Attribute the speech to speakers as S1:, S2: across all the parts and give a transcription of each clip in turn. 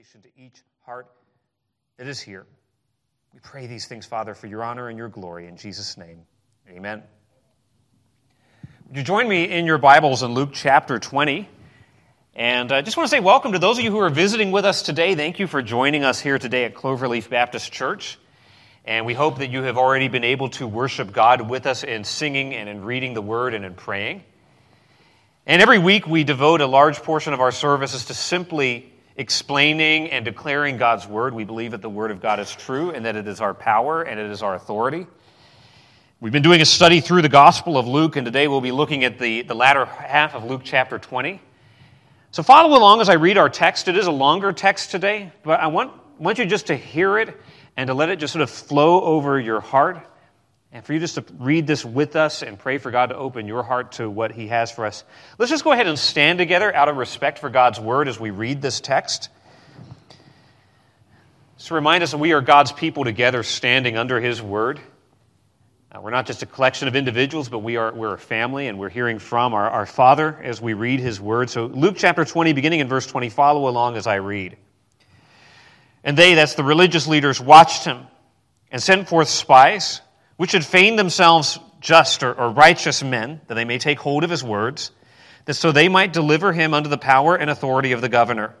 S1: to each heart that is here. We pray these things, Father, for your honor and your glory. In Jesus' name, amen. Would you join me in your Bibles in Luke chapter 20? And I just want to say welcome to those of you who are visiting with us today. Thank you for joining us here today at Cloverleaf Baptist Church. And we hope that you have already been able to worship God with us in singing and in reading the Word and in praying. And every week we devote a large portion of our services to simply explaining and declaring God's Word. We believe that the Word of God is true and that it is our power and it is our authority. We've been doing a study through the Gospel of Luke, and today we'll be looking at the, the latter half of Luke chapter 20. So follow along as I read our text. It is a longer text today, but I want, want you just to hear it and to let it just sort of flow over your heart. And for you just to read this with us and pray for God to open your heart to what He has for us. Let's just go ahead and stand together out of respect for God's Word as we read this text. Just to remind us that we are God's people together standing under His Word. Uh, we're not just a collection of individuals, but we are, we're a family, and we're hearing from our, our Father as we read His Word. So, Luke chapter 20, beginning in verse 20, follow along as I read. And they, that's the religious leaders, watched him and sent forth spies, which should feign themselves just or, or righteous men, that they may take hold of his words, that so they might deliver him unto the power and authority of the governor.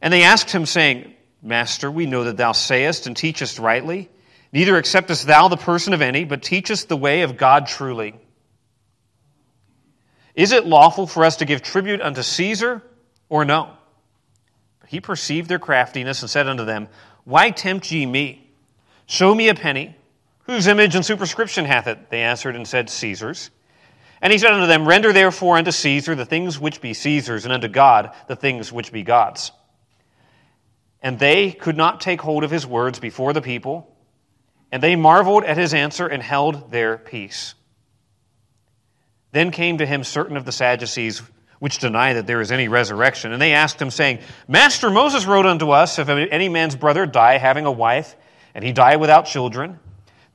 S1: And they asked him, saying, Master, we know that thou sayest and teachest rightly Neither acceptest thou the person of any, but teachest the way of God truly. Is it lawful for us to give tribute unto Caesar or no? But he perceived their craftiness and said unto them, Why tempt ye me? Show me a penny. Whose image and superscription hath it? They answered and said, Caesar's. And he said unto them, Render therefore unto Caesar the things which be Caesar's, and unto God the things which be God's. And they could not take hold of his words before the people and they marveled at his answer and held their peace. Then came to him certain of the Sadducees, which deny that there is any resurrection. And they asked him, saying, Master, Moses wrote unto us, if any man's brother die having a wife, and he die without children,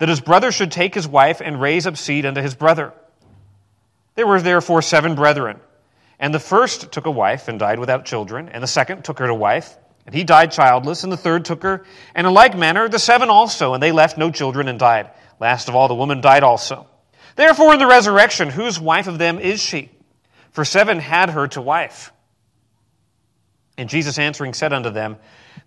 S1: that his brother should take his wife and raise up seed unto his brother. There were therefore seven brethren. And the first took a wife and died without children, and the second took her to wife. And he died childless, and the third took her. And in like manner, the seven also, and they left no children and died. Last of all, the woman died also. Therefore, in the resurrection, whose wife of them is she? For seven had her to wife. And Jesus answering said unto them,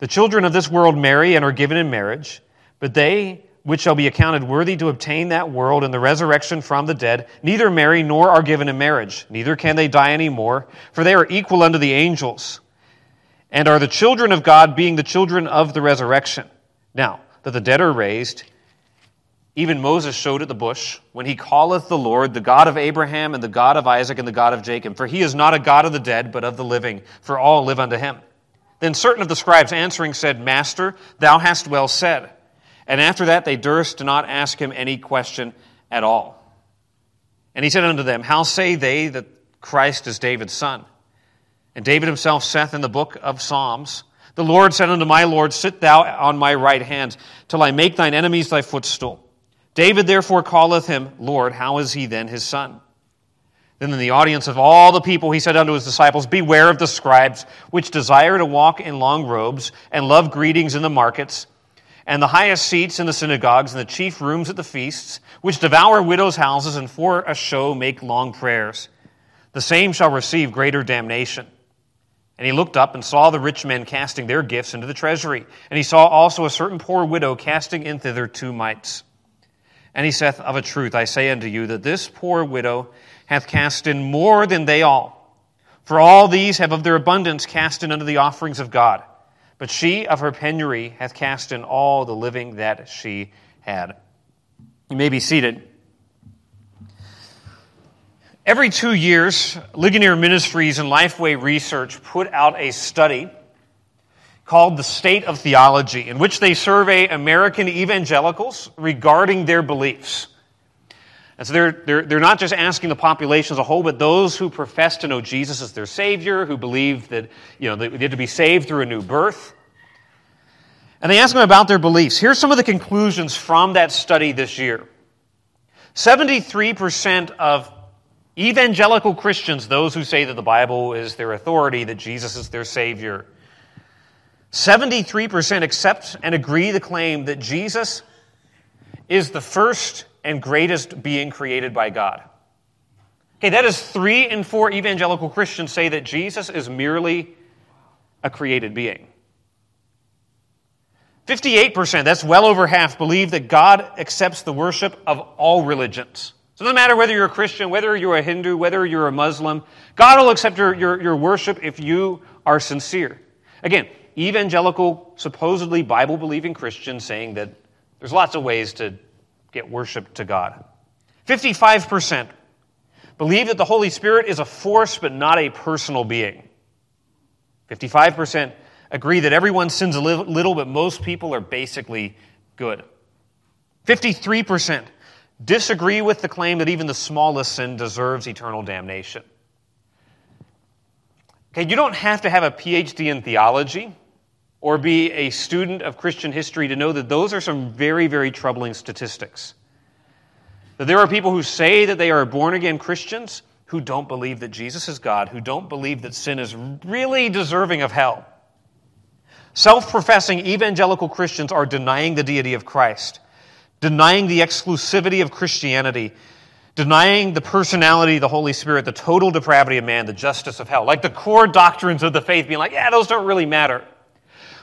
S1: The children of this world marry and are given in marriage, but they which shall be accounted worthy to obtain that world and the resurrection from the dead, neither marry nor are given in marriage, neither can they die any more, for they are equal unto the angels and are the children of God, being the children of the resurrection. Now, that the dead are raised, even Moses showed at the bush, when he calleth the Lord the God of Abraham and the God of Isaac and the God of Jacob. For he is not a God of the dead, but of the living, for all live unto him. Then certain of the scribes answering said, Master, thou hast well said. And after that they durst not ask him any question at all. And he said unto them, How say they that Christ is David's son? And David himself saith in the book of Psalms, The Lord said unto my Lord, Sit thou on my right hand, till I make thine enemies thy footstool. David therefore calleth him Lord. How is he then his son? Then in the audience of all the people he said unto his disciples, Beware of the scribes, which desire to walk in long robes, and love greetings in the markets, and the highest seats in the synagogues, and the chief rooms at the feasts, which devour widows' houses, and for a show make long prayers. The same shall receive greater damnation. And he looked up and saw the rich men casting their gifts into the treasury. And he saw also a certain poor widow casting in thither two mites. And he saith, Of a truth I say unto you, that this poor widow hath cast in more than they all. For all these have of their abundance cast in unto the offerings of God. But she of her penury hath cast in all the living that she had. You may be seated. Every two years, Ligonier Ministries and Lifeway Research put out a study called The State of Theology, in which they survey American evangelicals regarding their beliefs. And so they're, they're, they're not just asking the population as a whole, but those who profess to know Jesus as their Savior, who believe that you know, they had to be saved through a new birth. And they ask them about their beliefs. Here's some of the conclusions from that study this year 73% of Evangelical Christians, those who say that the Bible is their authority, that Jesus is their Savior, 73% accept and agree the claim that Jesus is the first and greatest being created by God. Okay, that is three in four evangelical Christians say that Jesus is merely a created being. 58%, that's well over half, believe that God accepts the worship of all religions. So it doesn't matter whether you're a Christian, whether you're a Hindu, whether you're a Muslim, God will accept your, your, your worship if you are sincere. Again, evangelical, supposedly Bible believing Christians saying that there's lots of ways to get worship to God. 55% believe that the Holy Spirit is a force but not a personal being. 55% agree that everyone sins a little, but most people are basically good. 53% disagree with the claim that even the smallest sin deserves eternal damnation. Okay, you don't have to have a PhD in theology or be a student of Christian history to know that those are some very, very troubling statistics. That there are people who say that they are born again Christians who don't believe that Jesus is God, who don't believe that sin is really deserving of hell. Self professing evangelical Christians are denying the deity of Christ, denying the exclusivity of Christianity, denying the personality of the Holy Spirit, the total depravity of man, the justice of hell. Like the core doctrines of the faith being like, yeah, those don't really matter.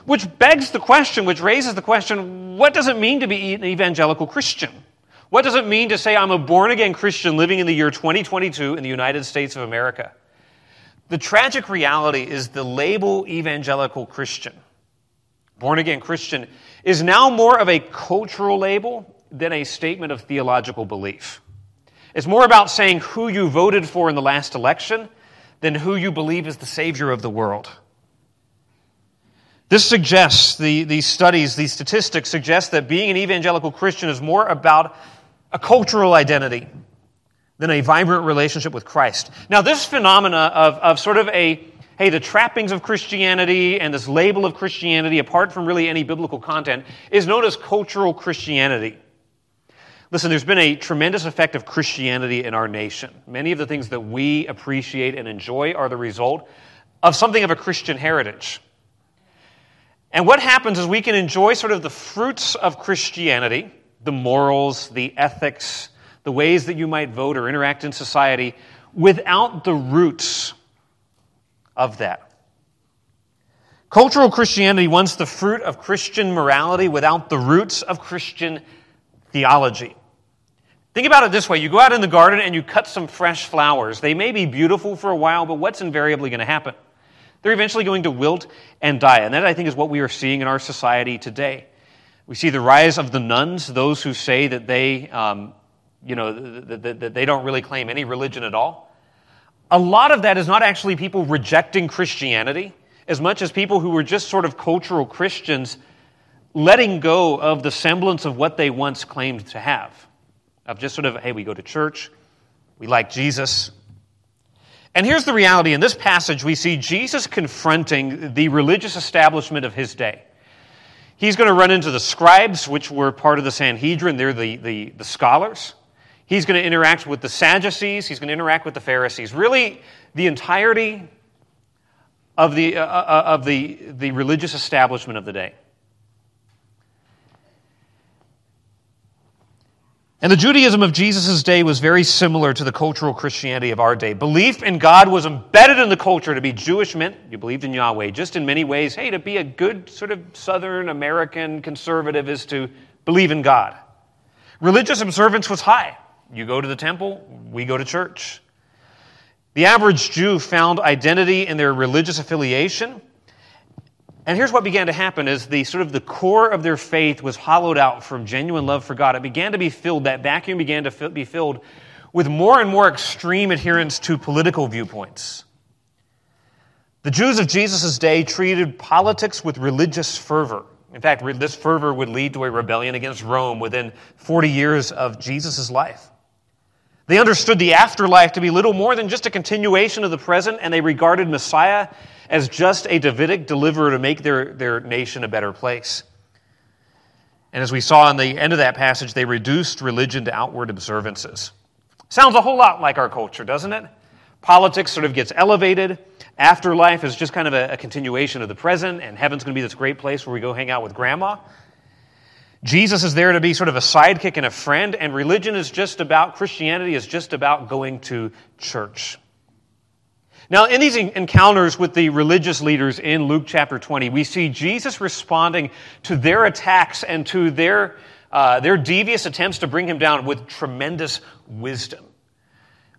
S1: Which begs the question, which raises the question what does it mean to be an evangelical Christian? What does it mean to say I'm a born again Christian living in the year 2022 in the United States of America? The tragic reality is the label evangelical Christian, born again Christian, is now more of a cultural label than a statement of theological belief. It's more about saying who you voted for in the last election than who you believe is the Savior of the world. This suggests, the, these studies, these statistics suggest that being an evangelical Christian is more about a cultural identity than a vibrant relationship with Christ. Now, this phenomena of, of sort of a, hey, the trappings of Christianity and this label of Christianity, apart from really any biblical content, is known as cultural Christianity. Listen, there's been a tremendous effect of Christianity in our nation. Many of the things that we appreciate and enjoy are the result of something of a Christian heritage. And what happens is we can enjoy sort of the fruits of Christianity, the morals, the ethics, the ways that you might vote or interact in society, without the roots of that. Cultural Christianity wants the fruit of Christian morality without the roots of Christian theology. Think about it this way you go out in the garden and you cut some fresh flowers. They may be beautiful for a while, but what's invariably going to happen? They're eventually going to wilt and die. And that, I think, is what we are seeing in our society today. We see the rise of the nones, those who say that they, um, you know, that, they don't really claim any religion at all. A lot of that is not actually people rejecting Christianity as much as people who were just sort of cultural Christians letting go of the semblance of what they once claimed to have. Of just sort of, hey, we go to church, we like Jesus, and here's the reality in this passage, we see Jesus confronting the religious establishment of his day. He's going to run into the scribes, which were part of the Sanhedrin, they're the, the, the scholars. He's going to interact with the Sadducees, he's going to interact with the Pharisees. Really, the entirety of the, uh, uh of the, the religious establishment of the day. And the Judaism of Jesus' day was very similar to the cultural Christianity of our day. Belief in God was embedded in the culture. To be Jewish meant you believed in Yahweh. Just in many ways, hey, to be a good sort of Southern American conservative is to believe in God. Religious observance was high. You go to the temple, we go to church. The average Jew found identity in their religious affiliation and here's what began to happen as the sort of the core of their faith was hollowed out from genuine love for God. It began to be filled, that vacuum began to be filled with more and more extreme adherence to political viewpoints. The Jews of Jesus' day treated politics with religious fervor. In fact, this fervor would lead to a rebellion against Rome within 40 years of Jesus' life. They understood the afterlife to be little more than just a continuation of the present, and they regarded Messiah as just a Davidic deliverer to make their, their nation a better place. And as we saw in the end of that passage, they reduced religion to outward observances. Sounds a whole lot like our culture, doesn't it? Politics sort of gets elevated. Afterlife is just kind of a, a continuation of the present, and heaven's going to be this great place where we go hang out with grandma. Jesus is there to be sort of a sidekick and a friend, and religion is just about, Christianity is just about going to church. Now, in these encounters with the religious leaders in Luke chapter 20, we see Jesus responding to their attacks and to their, uh, their devious attempts to bring him down with tremendous wisdom.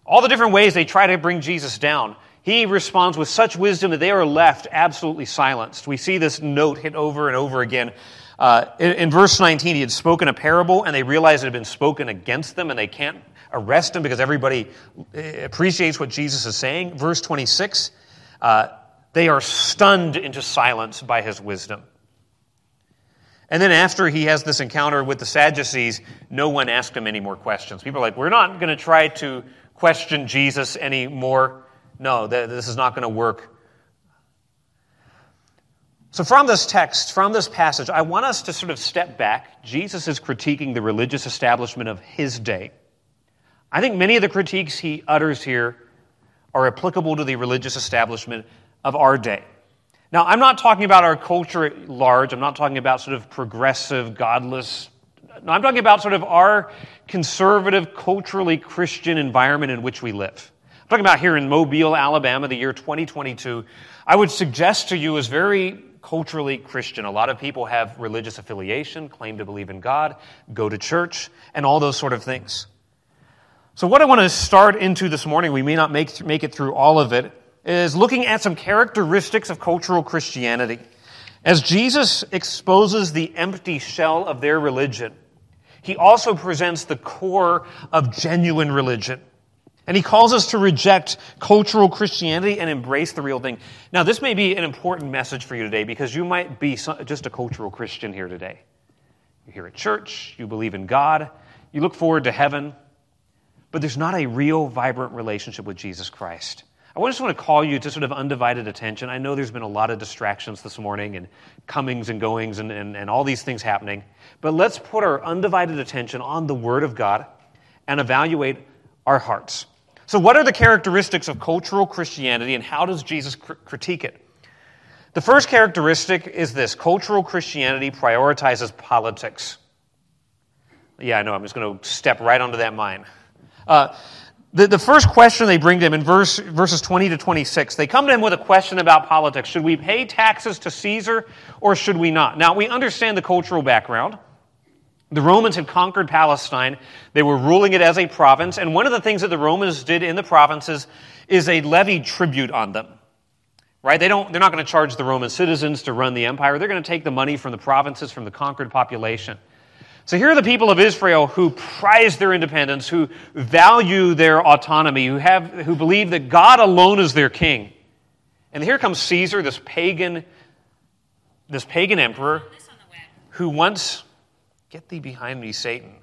S1: All the different ways they try to bring Jesus down, he responds with such wisdom that they are left absolutely silenced. We see this note hit over and over again uh, in, in, verse 19, he had spoken a parable, and they realized it had been spoken against them, and they can't arrest him because everybody uh, appreciates what Jesus is saying. Verse 26, uh, they are stunned into silence by his wisdom. And then after he has this encounter with the Sadducees, no one asked him any more questions. People are like, we're not going to try to question Jesus anymore. No, this is not going to work. So, from this text, from this passage, I want us to sort of step back. Jesus is critiquing the religious establishment of his day. I think many of the critiques he utters here are applicable to the religious establishment of our day. Now, I'm not talking about our culture at large. I'm not talking about sort of progressive, godless. No, I'm talking about sort of our conservative, culturally Christian environment in which we live. I'm talking about here in Mobile, Alabama, the year 2022. I would suggest to you is very culturally Christian. A lot of people have religious affiliation, claim to believe in God, go to church, and all those sort of things. So, what I want to start into this morning, we may not make, make it through all of it, is looking at some characteristics of cultural Christianity. As Jesus exposes the empty shell of their religion, he also presents the core of genuine religion. And he calls us to reject cultural Christianity and embrace the real thing. Now, this may be an important message for you today because you might be just a cultural Christian here today. You're here at church, you believe in God, you look forward to heaven, but there's not a real, vibrant relationship with Jesus Christ. I just want to call you to sort of undivided attention. I know there's been a lot of distractions this morning and comings and goings and, and, and all these things happening, but let's put our undivided attention on the Word of God and evaluate our hearts. So, what are the characteristics of cultural Christianity and how does Jesus cr- critique it? The first characteristic is this cultural Christianity prioritizes politics. Yeah, I know, I'm just going to step right onto that mine. Uh, the, the first question they bring to him in verse, verses 20 to 26, they come to him with a question about politics. Should we pay taxes to Caesar or should we not? Now, we understand the cultural background. The Romans had conquered Palestine. They were ruling it as a province. And one of the things that the Romans did in the provinces is they levied tribute on them. Right? They don't, they're not going to charge the Roman citizens to run the empire. They're going to take the money from the provinces, from the conquered population. So here are the people of Israel who prize their independence, who value their autonomy, who, have, who believe that God alone is their king. And here comes Caesar, this pagan, this pagan emperor, who once Get thee behind me, Satan.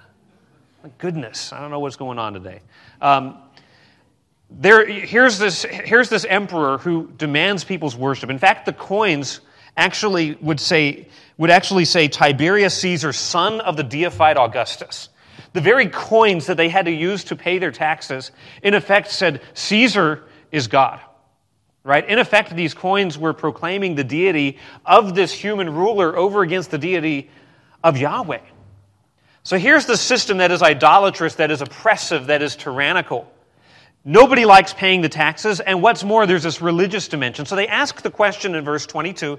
S1: My goodness, I don't know what's going on today. Um, there, here's, this, here's this emperor who demands people's worship. In fact, the coins actually would say, would actually say Tiberius Caesar, son of the deified Augustus. The very coins that they had to use to pay their taxes, in effect, said Caesar is God. Right? In effect, these coins were proclaiming the deity of this human ruler over against the deity of Yahweh. So here's the system that is idolatrous, that is oppressive, that is tyrannical. Nobody likes paying the taxes, and what's more, there's this religious dimension. So they ask the question in verse 22.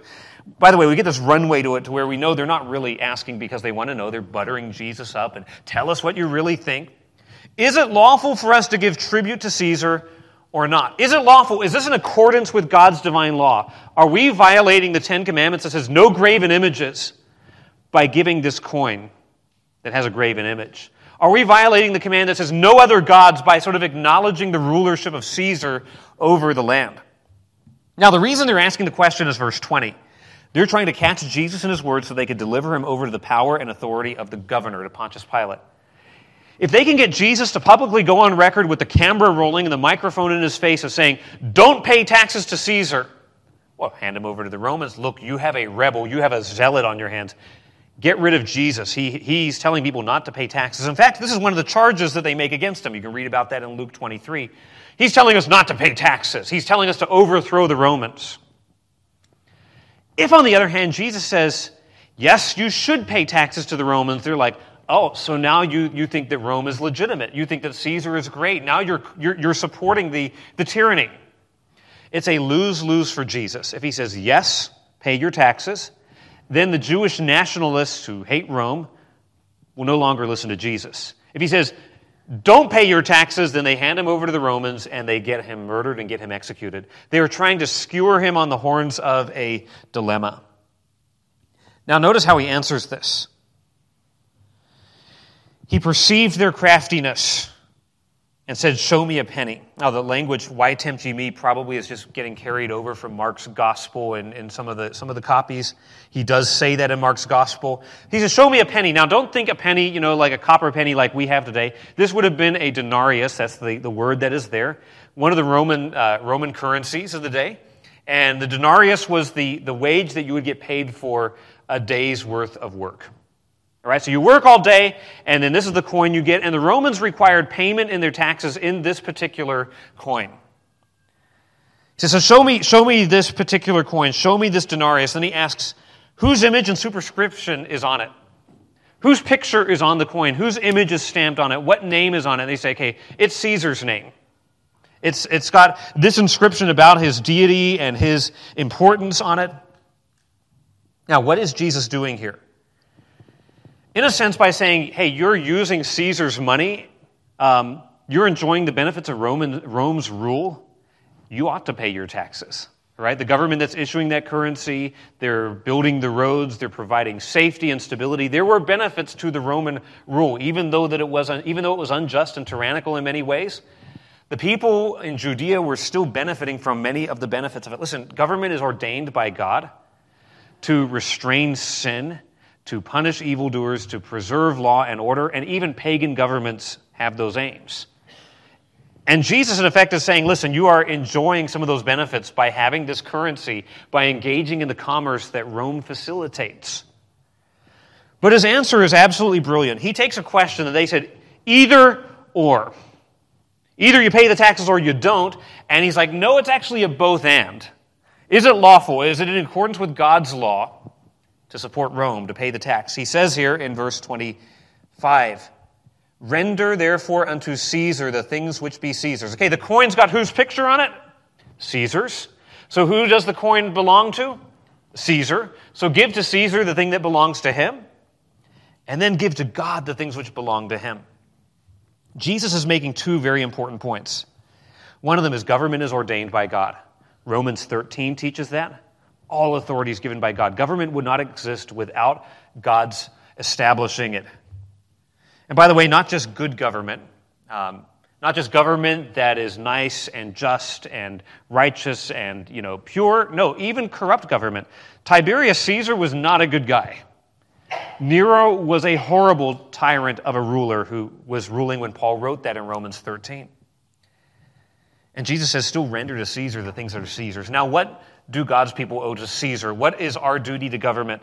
S1: By the way, we get this runway to it to where we know they're not really asking because they want to know. They're buttering Jesus up and tell us what you really think. Is it lawful for us to give tribute to Caesar or not? Is it lawful? Is this in accordance with God's divine law? Are we violating the Ten Commandments that says no graven images by giving this coin? that has a graven image? Are we violating the command that says no other gods by sort of acknowledging the rulership of Caesar over the land? Now, the reason they're asking the question is verse 20. They're trying to catch Jesus in his words so they could deliver him over to the power and authority of the governor, to Pontius Pilate. If they can get Jesus to publicly go on record with the camera rolling and the microphone in his face of saying, Don't pay taxes to Caesar, well, hand him over to the Romans. Look, you have a rebel, you have a zealot on your hands. Get rid of Jesus. He, he's telling people not to pay taxes. In fact, this is one of the charges that they make against him. You can read about that in Luke 23. He's telling us not to pay taxes. He's telling us to overthrow the Romans. If, on the other hand, Jesus says, yes, you should pay taxes to the Romans, they're like, oh, so now you, you think that Rome is legitimate. You think that Caesar is great. Now you're, you're, you're supporting the, the tyranny. It's a lose lose for Jesus. If he says, yes, pay your taxes, then the Jewish nationalists who hate Rome will no longer listen to Jesus. If he says, don't pay your taxes, then they hand him over to the Romans and they get him murdered and get him executed. They are trying to skewer him on the horns of a dilemma. Now, notice how he answers this. He perceived their craftiness and said, Show me a penny. Now, the language, why tempt ye me, probably is just getting carried over from Mark's gospel and, and some, of the, some of the copies. He does say that in Mark's gospel. He says, Show me a penny. Now, don't think a penny, you know, like a copper penny like we have today. This would have been a denarius. That's the, the word that is there. One of the Roman, uh, Roman currencies of the day. And the denarius was the, the wage that you would get paid for a day's worth of work. All right, so you work all day, and then this is the coin you get. And the Romans required payment in their taxes in this particular coin. He says, So show me, show me this particular coin, show me this denarius. Then he asks, Whose image and superscription is on it? Whose picture is on the coin? Whose image is stamped on it? What name is on it? And they say, Okay, it's Caesar's name. It's, it's got this inscription about his deity and his importance on it. Now, what is Jesus doing here? In a sense, by saying, hey, you're using Caesar's money, um, you're enjoying the benefits of Roman, Rome's rule, you ought to pay your taxes. Right? The government that's issuing that currency, they're building the roads, they're providing safety and stability. There were benefits to the Roman rule, even though that it was even though it was unjust and tyrannical in many ways. The people in Judea were still benefiting from many of the benefits of it. Listen, government is ordained by God to restrain sin to punish evildoers, to preserve law and order, and even pagan governments have those aims. And Jesus, in effect, is saying, listen, you are enjoying some of those benefits by having this currency, by engaging in the commerce that Rome facilitates. But his answer is absolutely brilliant. He takes a question that they said, either or. Either you pay the taxes or you don't. And he's like, no, it's actually a both and. Is it lawful? Is it in accordance with God's law? To support Rome, to pay the tax. He says here in verse 25, Render therefore unto Caesar the things which be Caesar's. Okay, the coin's got whose picture on it? Caesar's. So who does the coin belong to? Caesar. So give to Caesar the thing that belongs to him, and then give to God the things which belong to him. Jesus is making two very important points. One of them is government is ordained by God. Romans 13 teaches that all authority is given by God. Government would not exist without God's establishing it. And by the way, not just good government, um, not just government that is nice and just and righteous and you know pure. No, even corrupt government. Tiberius Caesar was not a good guy. Nero was a horrible tyrant of a ruler who was ruling when Paul wrote that in Romans 13. And Jesus says, still render to Caesar the things that are Caesar's. Now, what do God's people owe to Caesar? What is our duty to government?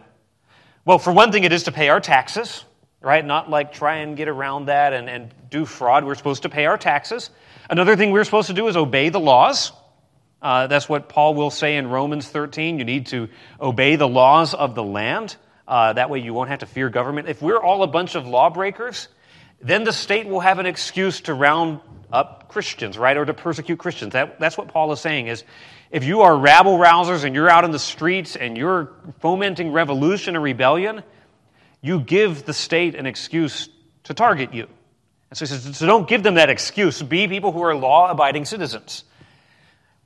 S1: Well, for one thing, it is to pay our taxes, right? Not like try and get around that and, and do fraud. We're supposed to pay our taxes. Another thing we're supposed to do is obey the laws. Uh, that's what Paul will say in Romans 13. You need to obey the laws of the land. Uh, that way you won't have to fear government. If we're all a bunch of lawbreakers, then the state will have an excuse to round up Christians, right? Or to persecute Christians. That, that's what Paul is saying is if you are rabble rousers and you're out in the streets and you're fomenting revolution and rebellion, you give the state an excuse to target you. And so he says, so don't give them that excuse. Be people who are law abiding citizens.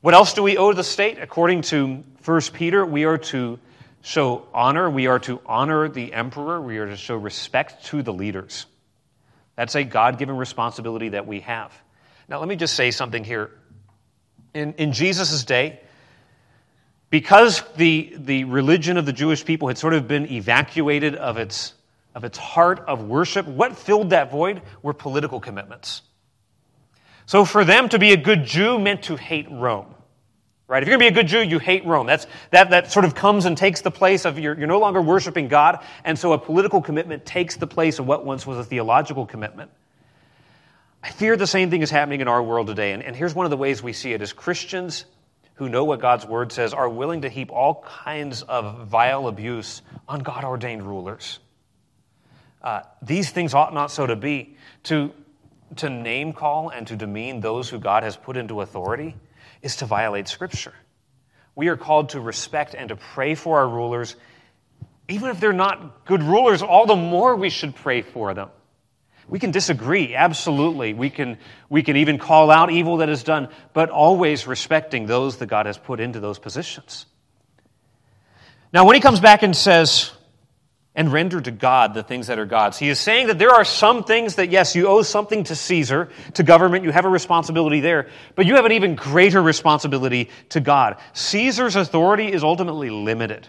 S1: What else do we owe the state? According to 1 Peter, we are to show honor. We are to honor the emperor. We are to show respect to the leaders. That's a God given responsibility that we have. Now, let me just say something here in, in Jesus' day, because the, the religion of the Jewish people had sort of been evacuated of its, of its heart of worship, what filled that void were political commitments. So for them to be a good Jew meant to hate Rome. Right? If you're going to be a good Jew, you hate Rome. That's, that, that sort of comes and takes the place of you're, you're no longer worshiping God, and so a political commitment takes the place of what once was a theological commitment. I fear the same thing is happening in our world today. And, and here's one of the ways we see it as Christians who know what God's word says are willing to heap all kinds of vile abuse on God ordained rulers. Uh, these things ought not so to be. To, to name call and to demean those who God has put into authority is to violate Scripture. We are called to respect and to pray for our rulers. Even if they're not good rulers, all the more we should pray for them. We can disagree, absolutely. We can, we can even call out evil that is done, but always respecting those that God has put into those positions. Now, when he comes back and says, and render to God the things that are God's. He is saying that there are some things that, yes, you owe something to Caesar, to government, you have a responsibility there, but you have an even greater responsibility to God. Caesar's authority is ultimately limited.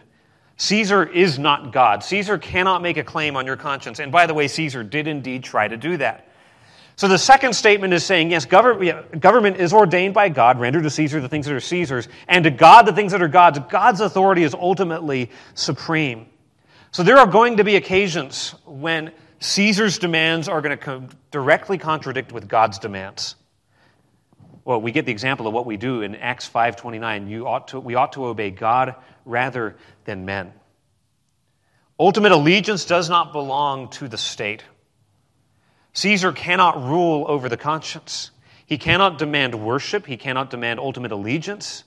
S1: Caesar is not God. Caesar cannot make a claim on your conscience. And by the way, Caesar did indeed try to do that. So the second statement is saying, yes, government is ordained by God, render to Caesar the things that are Caesar's, and to God the things that are God's. God's authority is ultimately supreme. So there are going to be occasions when Caesar's demands are going to directly contradict with God's demands. Well, we get the example of what we do in Acts 5:29. You ought to, we ought to obey God rather than men. Ultimate allegiance does not belong to the state. Caesar cannot rule over the conscience. He cannot demand worship. He cannot demand ultimate allegiance.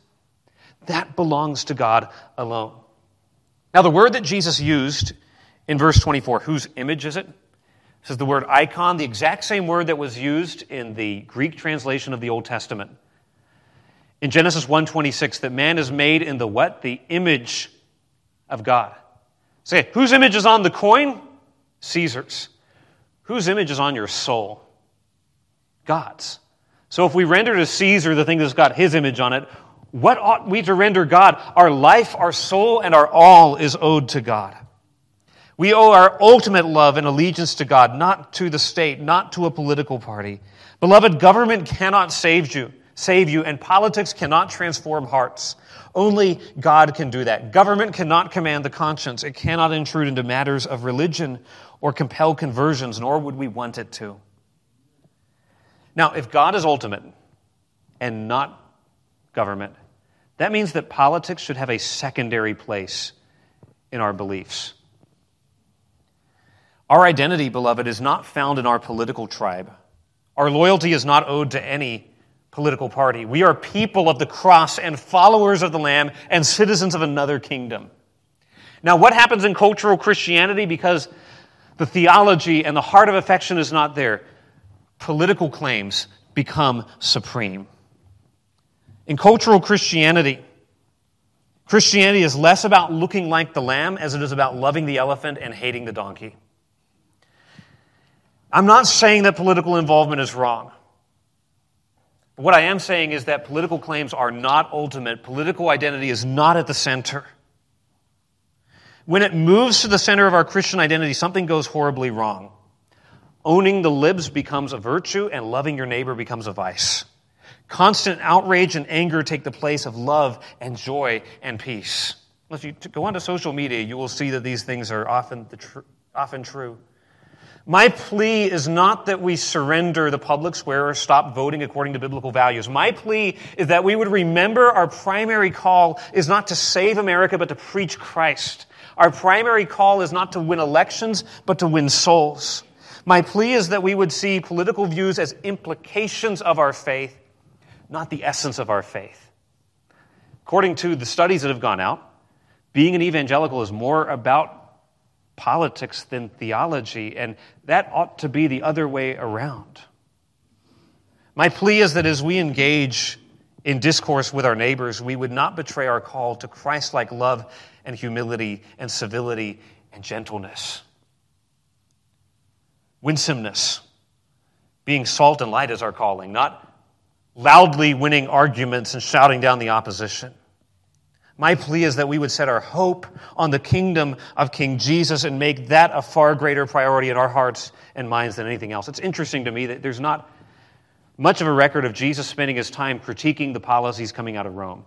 S1: That belongs to God alone. Now, the word that Jesus used in verse 24, whose image is it? This is the word icon, the exact same word that was used in the Greek translation of the Old Testament. In Genesis 1:26, that man is made in the what? The image of God. Say, whose image is on the coin? Caesar's. Whose image is on your soul? God's. So if we render to Caesar the thing that's got his image on it, what ought we to render God? Our life, our soul, and our all is owed to God. We owe our ultimate love and allegiance to God, not to the state, not to a political party. Beloved, government cannot save you, save you, and politics cannot transform hearts. Only God can do that. Government cannot command the conscience. It cannot intrude into matters of religion or compel conversions, nor would we want it to. Now, if God is ultimate and not government. That means that politics should have a secondary place in our beliefs. Our identity, beloved, is not found in our political tribe. Our loyalty is not owed to any political party. We are people of the cross and followers of the Lamb and citizens of another kingdom. Now, what happens in cultural Christianity? Because the theology and the heart of affection is not there, political claims become supreme. In cultural Christianity, Christianity is less about looking like the lamb as it is about loving the elephant and hating the donkey. I'm not saying that political involvement is wrong. What I am saying is that political claims are not ultimate. Political identity is not at the center. When it moves to the center of our Christian identity, something goes horribly wrong. Owning the libs becomes a virtue, and loving your neighbor becomes a vice. Constant outrage and anger take the place of love and joy and peace. If you go onto social media, you will see that these things are often, tr- often true. My plea is not that we surrender the public square or stop voting according to biblical values. My plea is that we would remember our primary call is not to save America, but to preach Christ. Our primary call is not to win elections, but to win souls. My plea is that we would see political views as implications of our faith not the essence of our faith. According to the studies that have gone out, being an evangelical is more about politics than theology, and that ought to be the other way around. My plea is that as we engage in discourse with our neighbors, we would not betray our call to Christ like love and humility and civility and gentleness. Winsomeness. Being salt and light is our calling, not loudly winning arguments and shouting down the opposition. My plea is that we would set our hope on the kingdom of King Jesus and make that a far greater priority in our hearts and minds than anything else. It's interesting to me that there's not much of a record of Jesus spending his time critiquing the policies coming out of Rome.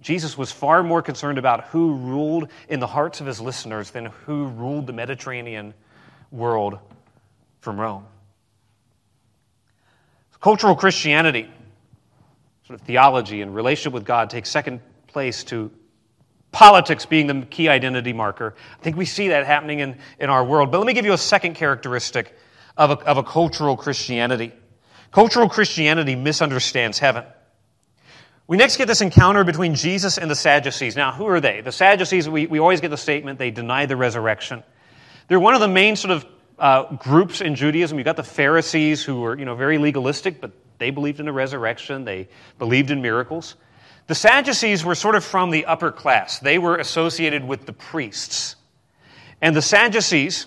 S1: Jesus was far more concerned about who ruled in the hearts of his listeners than who ruled the Mediterranean world from Rome. Cultural Christianity, sort of theology and relationship with God, takes second place to politics being the key identity marker. I think we see that happening in, in our world. But let me give you a second characteristic of a, of a cultural Christianity. Cultural Christianity misunderstands heaven. We next get this encounter between Jesus and the Sadducees. Now, who are they? The Sadducees, we, we always get the statement they deny the resurrection. They're one of the main sort of uh, groups in Judaism. You've got the Pharisees who were you know, very legalistic, but they believed in the resurrection, they believed in miracles. The Sadducees were sort of from the upper class, they were associated with the priests. And the Sadducees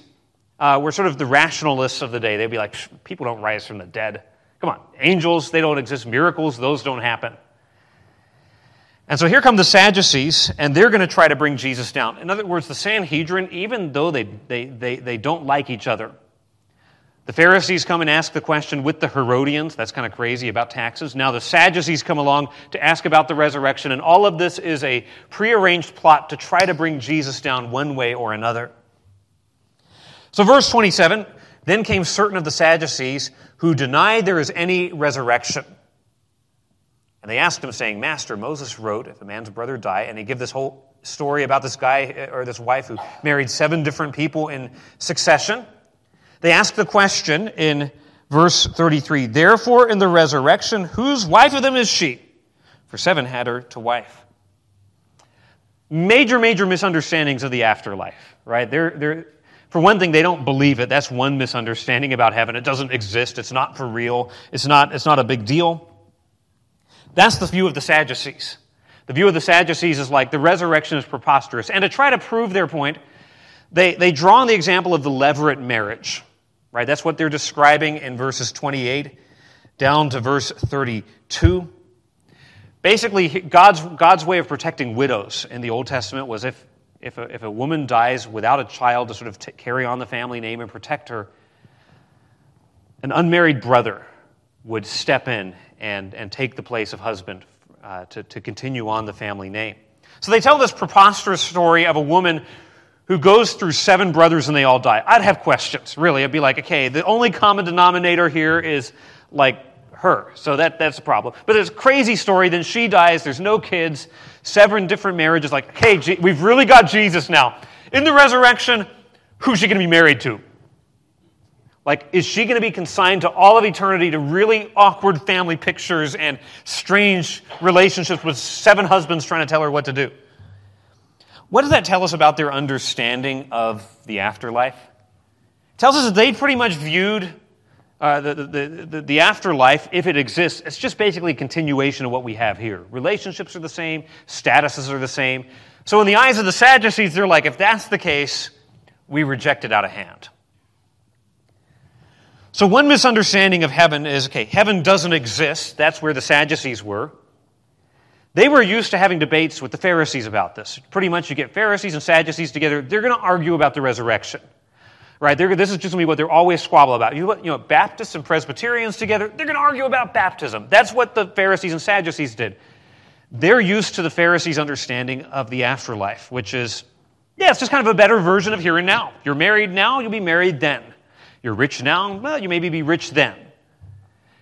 S1: uh, were sort of the rationalists of the day. They'd be like, people don't rise from the dead. Come on, angels, they don't exist. Miracles, those don't happen. And so here come the Sadducees, and they're going to try to bring Jesus down. In other words, the Sanhedrin, even though they, they, they, they don't like each other, the Pharisees come and ask the question with the Herodians. That's kind of crazy about taxes. Now the Sadducees come along to ask about the resurrection, and all of this is a prearranged plot to try to bring Jesus down one way or another. So, verse 27 then came certain of the Sadducees who denied there is any resurrection. And they asked him, saying, Master, Moses wrote, if a man's brother die, and he give this whole story about this guy or this wife who married seven different people in succession. They ask the question in verse 33 Therefore, in the resurrection, whose wife of them is she? For seven had her to wife. Major, major misunderstandings of the afterlife, right? They're, they're, for one thing, they don't believe it. That's one misunderstanding about heaven. It doesn't exist. It's not for real. It's not, it's not a big deal. That's the view of the Sadducees. The view of the Sadducees is like the resurrection is preposterous. And to try to prove their point, they, they draw on the example of the levirate marriage. Right? That's what they're describing in verses 28 down to verse 32. Basically, God's, God's way of protecting widows in the Old Testament was if, if, a, if a woman dies without a child to sort of t- carry on the family name and protect her, an unmarried brother would step in and, and take the place of husband uh, to, to continue on the family name. So they tell this preposterous story of a woman who goes through seven brothers and they all die. I'd have questions, really. I'd be like, okay, the only common denominator here is like her. So that, that's a problem. But it's a crazy story. Then she dies. There's no kids. Seven different marriages. Like, okay, we've really got Jesus now. In the resurrection, who's she going to be married to? Like, is she going to be consigned to all of eternity to really awkward family pictures and strange relationships with seven husbands trying to tell her what to do? What does that tell us about their understanding of the afterlife? It tells us that they pretty much viewed uh, the, the, the, the, afterlife, if it exists, it's just basically a continuation of what we have here. Relationships are the same, statuses are the same. So, in the eyes of the Sadducees, they're like, if that's the case, we reject it out of hand. So, one misunderstanding of heaven is okay, heaven doesn't exist. That's where the Sadducees were. They were used to having debates with the Pharisees about this. Pretty much, you get Pharisees and Sadducees together, they're going to argue about the resurrection. Right? They're, this is just going to be what they're always squabble about. You, you know, Baptists and Presbyterians together, they're going to argue about baptism. That's what the Pharisees and Sadducees did. They're used to the Pharisees' understanding of the afterlife, which is, yeah, it's just kind of a better version of here and now. You're married now, you'll be married then. You're rich now, well, you maybe be rich then.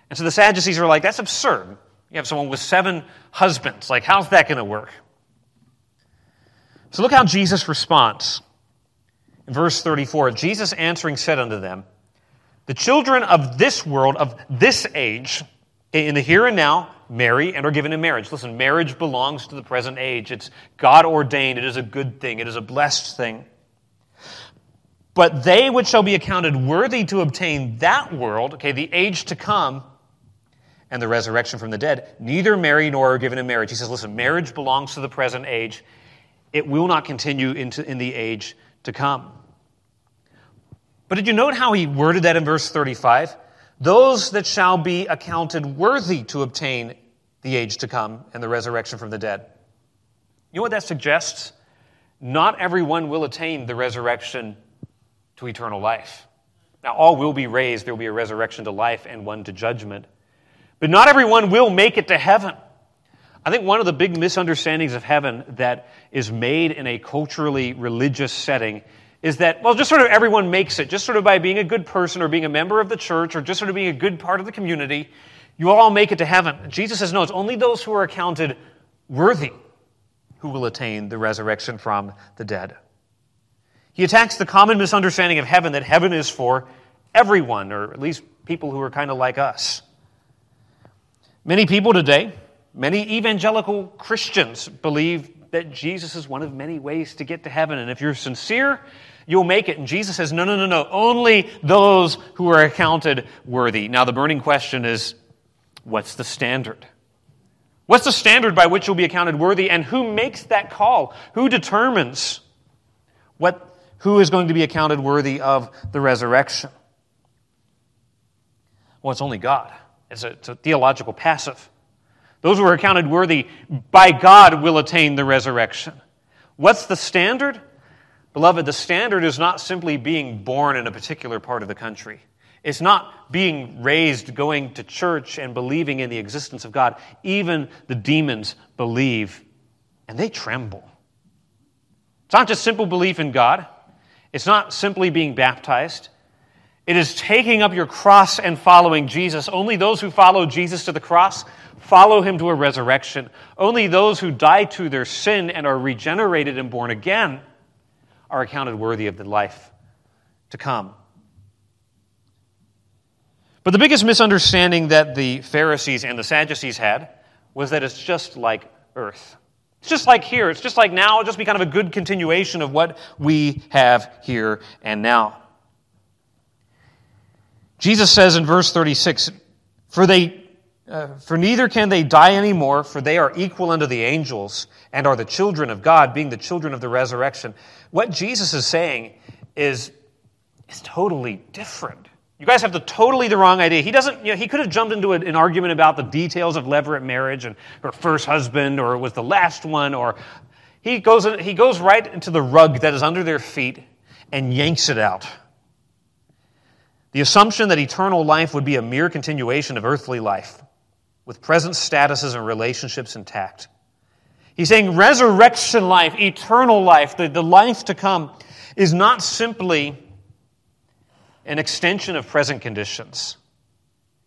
S1: And so the Sadducees are like, that's absurd. You have someone with seven husbands. Like, how's that going to work? So look how Jesus responds. In verse 34, Jesus answering said unto them, The children of this world, of this age, in the here and now, marry and are given in marriage. Listen, marriage belongs to the present age. It's God ordained. It is a good thing. It is a blessed thing. But they which shall be accounted worthy to obtain that world, okay, the age to come, and the resurrection from the dead, neither marry nor are given in marriage. He says, listen, marriage belongs to the present age. It will not continue into, in the age to come. But did you note how he worded that in verse 35? Those that shall be accounted worthy to obtain the age to come and the resurrection from the dead. You know what that suggests? Not everyone will attain the resurrection to eternal life. Now, all will be raised. There will be a resurrection to life and one to judgment. But not everyone will make it to heaven. I think one of the big misunderstandings of heaven that is made in a culturally religious setting is that, well, just sort of everyone makes it, just sort of by being a good person or being a member of the church or just sort of being a good part of the community, You all make it to heaven. Jesus says, no, it's only those who are accounted worthy who will attain the resurrection from the dead. He attacks the common misunderstanding of heaven that heaven is for everyone, or at least people who are kind of like us. Many people today, many evangelical Christians, believe that Jesus is one of many ways to get to heaven. And if you're sincere, you'll make it. And Jesus says, no, no, no, no. Only those who are accounted worthy. Now, the burning question is what's the standard? What's the standard by which you'll be accounted worthy? And who makes that call? Who determines what, who is going to be accounted worthy of the resurrection? Well, it's only God. It's a, it's a theological passive. Those who are accounted worthy by God will attain the resurrection. What's the standard? Beloved, the standard is not simply being born in a particular part of the country. It's not being raised, going to church, and believing in the existence of God. Even the demons believe, and they tremble. It's not just simple belief in God, it's not simply being baptized. It is taking up your cross and following Jesus. Only those who follow Jesus to the cross follow him to a resurrection. Only those who die to their sin and are regenerated and born again are accounted worthy of the life to come. But the biggest misunderstanding that the Pharisees and the Sadducees had was that it's just like earth. It's just like here. It's just like now. It'll just be kind of a good continuation of what we have here and now. Jesus says in verse 36 For, they, uh, for neither can they die anymore, for they are equal unto the angels and are the children of God, being the children of the resurrection. What Jesus is saying is, is totally different. You guys have the totally the wrong idea. He doesn't, you know, he could have jumped into an argument about the details of levirate marriage and her first husband or it was the last one or he goes, he goes right into the rug that is under their feet and yanks it out. The assumption that eternal life would be a mere continuation of earthly life with present statuses and relationships intact. He's saying resurrection life, eternal life, the, the life to come, is not simply an extension of present conditions.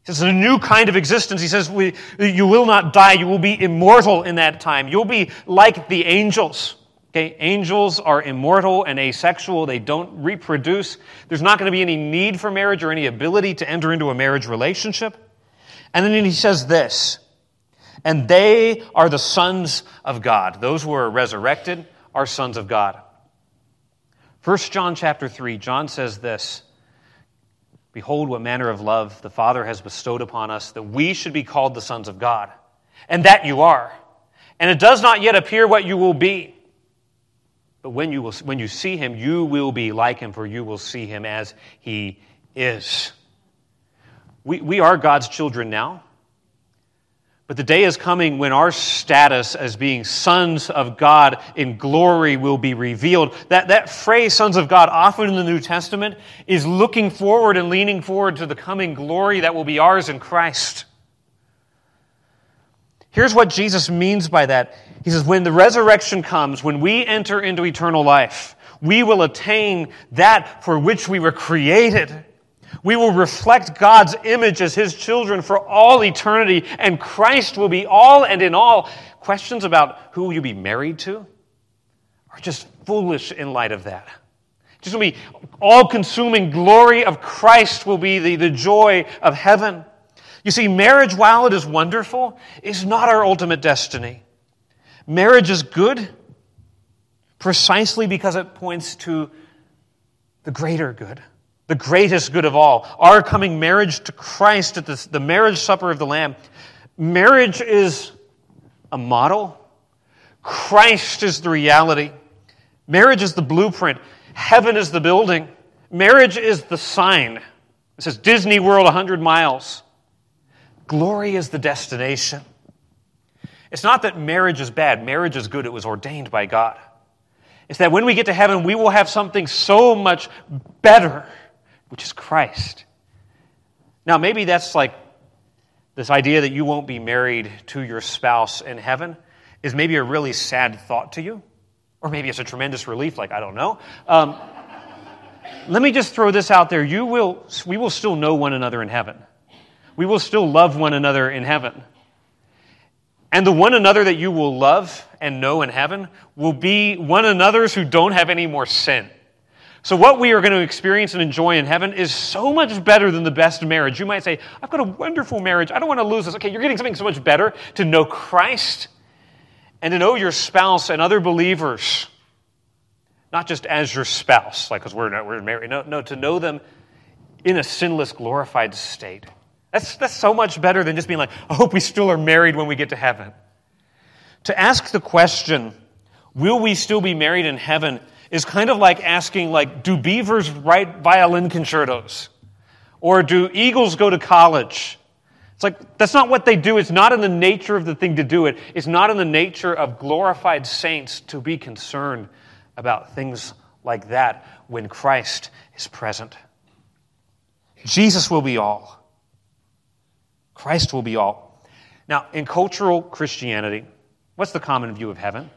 S1: It's a new kind of existence. He says, we, You will not die. You will be immortal in that time. You'll be like the angels. Okay, angels are immortal and asexual. They don't reproduce. There's not going to be any need for marriage or any ability to enter into a marriage relationship. And then he says this, and they are the sons of God. Those who are resurrected are sons of God. 1 John chapter 3, John says this Behold, what manner of love the Father has bestowed upon us, that we should be called the sons of God. And that you are. And it does not yet appear what you will be. When you, will, when you see him, you will be like him, for you will see him as he is. We, we are God's children now. But the day is coming when our status as being sons of God in glory will be revealed. That, that phrase, sons of God, often in the New Testament, is looking forward and leaning forward to the coming glory that will be ours in Christ. Here's what Jesus means by that. He says, when the resurrection comes, when we enter into eternal life, we will attain that for which we were created. We will reflect God's image as His children for all eternity, and Christ will be all and in all. Questions about who will you be married to are just foolish in light of that. Just will be all consuming glory of Christ will be the, the joy of heaven. You see, marriage, while it is wonderful, is not our ultimate destiny. Marriage is good precisely because it points to the greater good the greatest good of all, our coming marriage to Christ at the, the marriage supper of the Lamb. Marriage is a model, Christ is the reality. Marriage is the blueprint, heaven is the building, marriage is the sign. It says Disney World 100 miles. Glory is the destination. It's not that marriage is bad, marriage is good, it was ordained by God. It's that when we get to heaven, we will have something so much better which is Christ. Now, maybe that's like this idea that you won't be married to your spouse in heaven is maybe a really sad thought to you. Or maybe it's a tremendous relief, like, I don't know. Um, let me just throw this out there. You will, we will still know one another in heaven. We will still love one another in heaven. And the one another that you will love and know in heaven will be one another's who don't have any more sin. So, what we are going to experience and enjoy in heaven is so much better than the best marriage. You might say, I've got a wonderful marriage. I don't want to lose this. Okay, you're getting something so much better to know Christ and to know your spouse and other believers, not just as your spouse, like because we're, we're married. No, no, to know them in a sinless, glorified state. That's, that's so much better than just being like, I hope we still are married when we get to heaven. To ask the question, will we still be married in heaven? is kind of like asking like do beavers write violin concertos? Or do eagles go to college? It's like that's not what they do. It's not in the nature of the thing to do it. It's not in the nature of glorified saints to be concerned about things like that when christ is present. Jesus will be all christ will be all now in cultural christianity what's the common view of heaven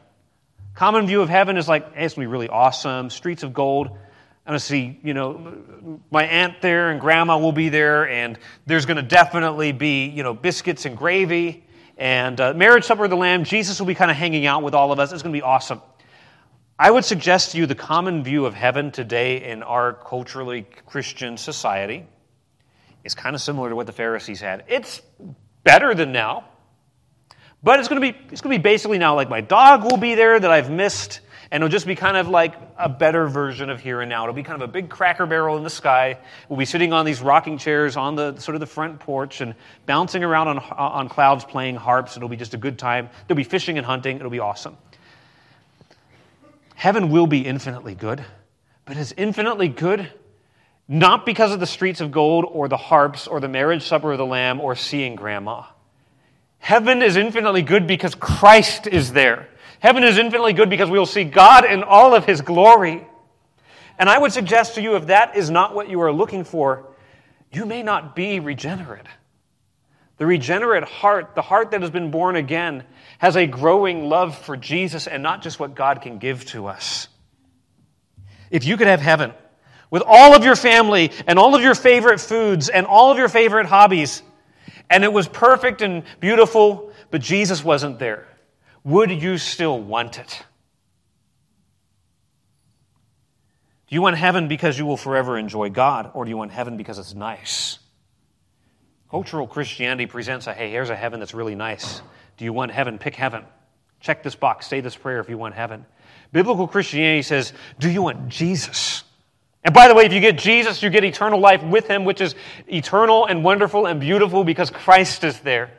S1: Common view of heaven is like, hey, it's going to be really awesome, streets of gold. I'm going to see, you know, my aunt there and grandma will be there, and there's going to definitely be, you know, biscuits and gravy and uh, marriage supper of the Lamb. Jesus will be kind of hanging out with all of us. It's going to be awesome. I would suggest to you the common view of heaven today in our culturally Christian society is kind of similar to what the Pharisees had. It's better than now. But it's going to be it's going to be basically now like my dog will be there that I've missed, and it'll just be kind of like a better version of here and now. It'll be kind of a big cracker barrel in the sky. We'll be sitting on these rocking chairs on the sort of the front porch and bouncing around on on clouds playing harps. It'll be just a good time. There'll be fishing and hunting. It'll be awesome. Heaven will be infinitely good, but it's infinitely good not because of the streets of gold or the harps or the marriage supper of the lamb or seeing grandma. Heaven is infinitely good because Christ is there. Heaven is infinitely good because we will see God in all of his glory. And I would suggest to you if that is not what you are looking for, you may not be regenerate. The regenerate heart, the heart that has been born again, has a growing love for Jesus and not just what God can give to us. If you could have heaven with all of your family and all of your favorite foods and all of your favorite hobbies, and it was perfect and beautiful, but Jesus wasn't there. Would you still want it? Do you want heaven because you will forever enjoy God, or do you want heaven because it's nice? Cultural Christianity presents a hey, here's a heaven that's really nice. Do you want heaven? Pick heaven. Check this box. Say this prayer if you want heaven. Biblical Christianity says, do you want Jesus? And by the way, if you get Jesus, you get eternal life with him, which is eternal and wonderful and beautiful because Christ is there.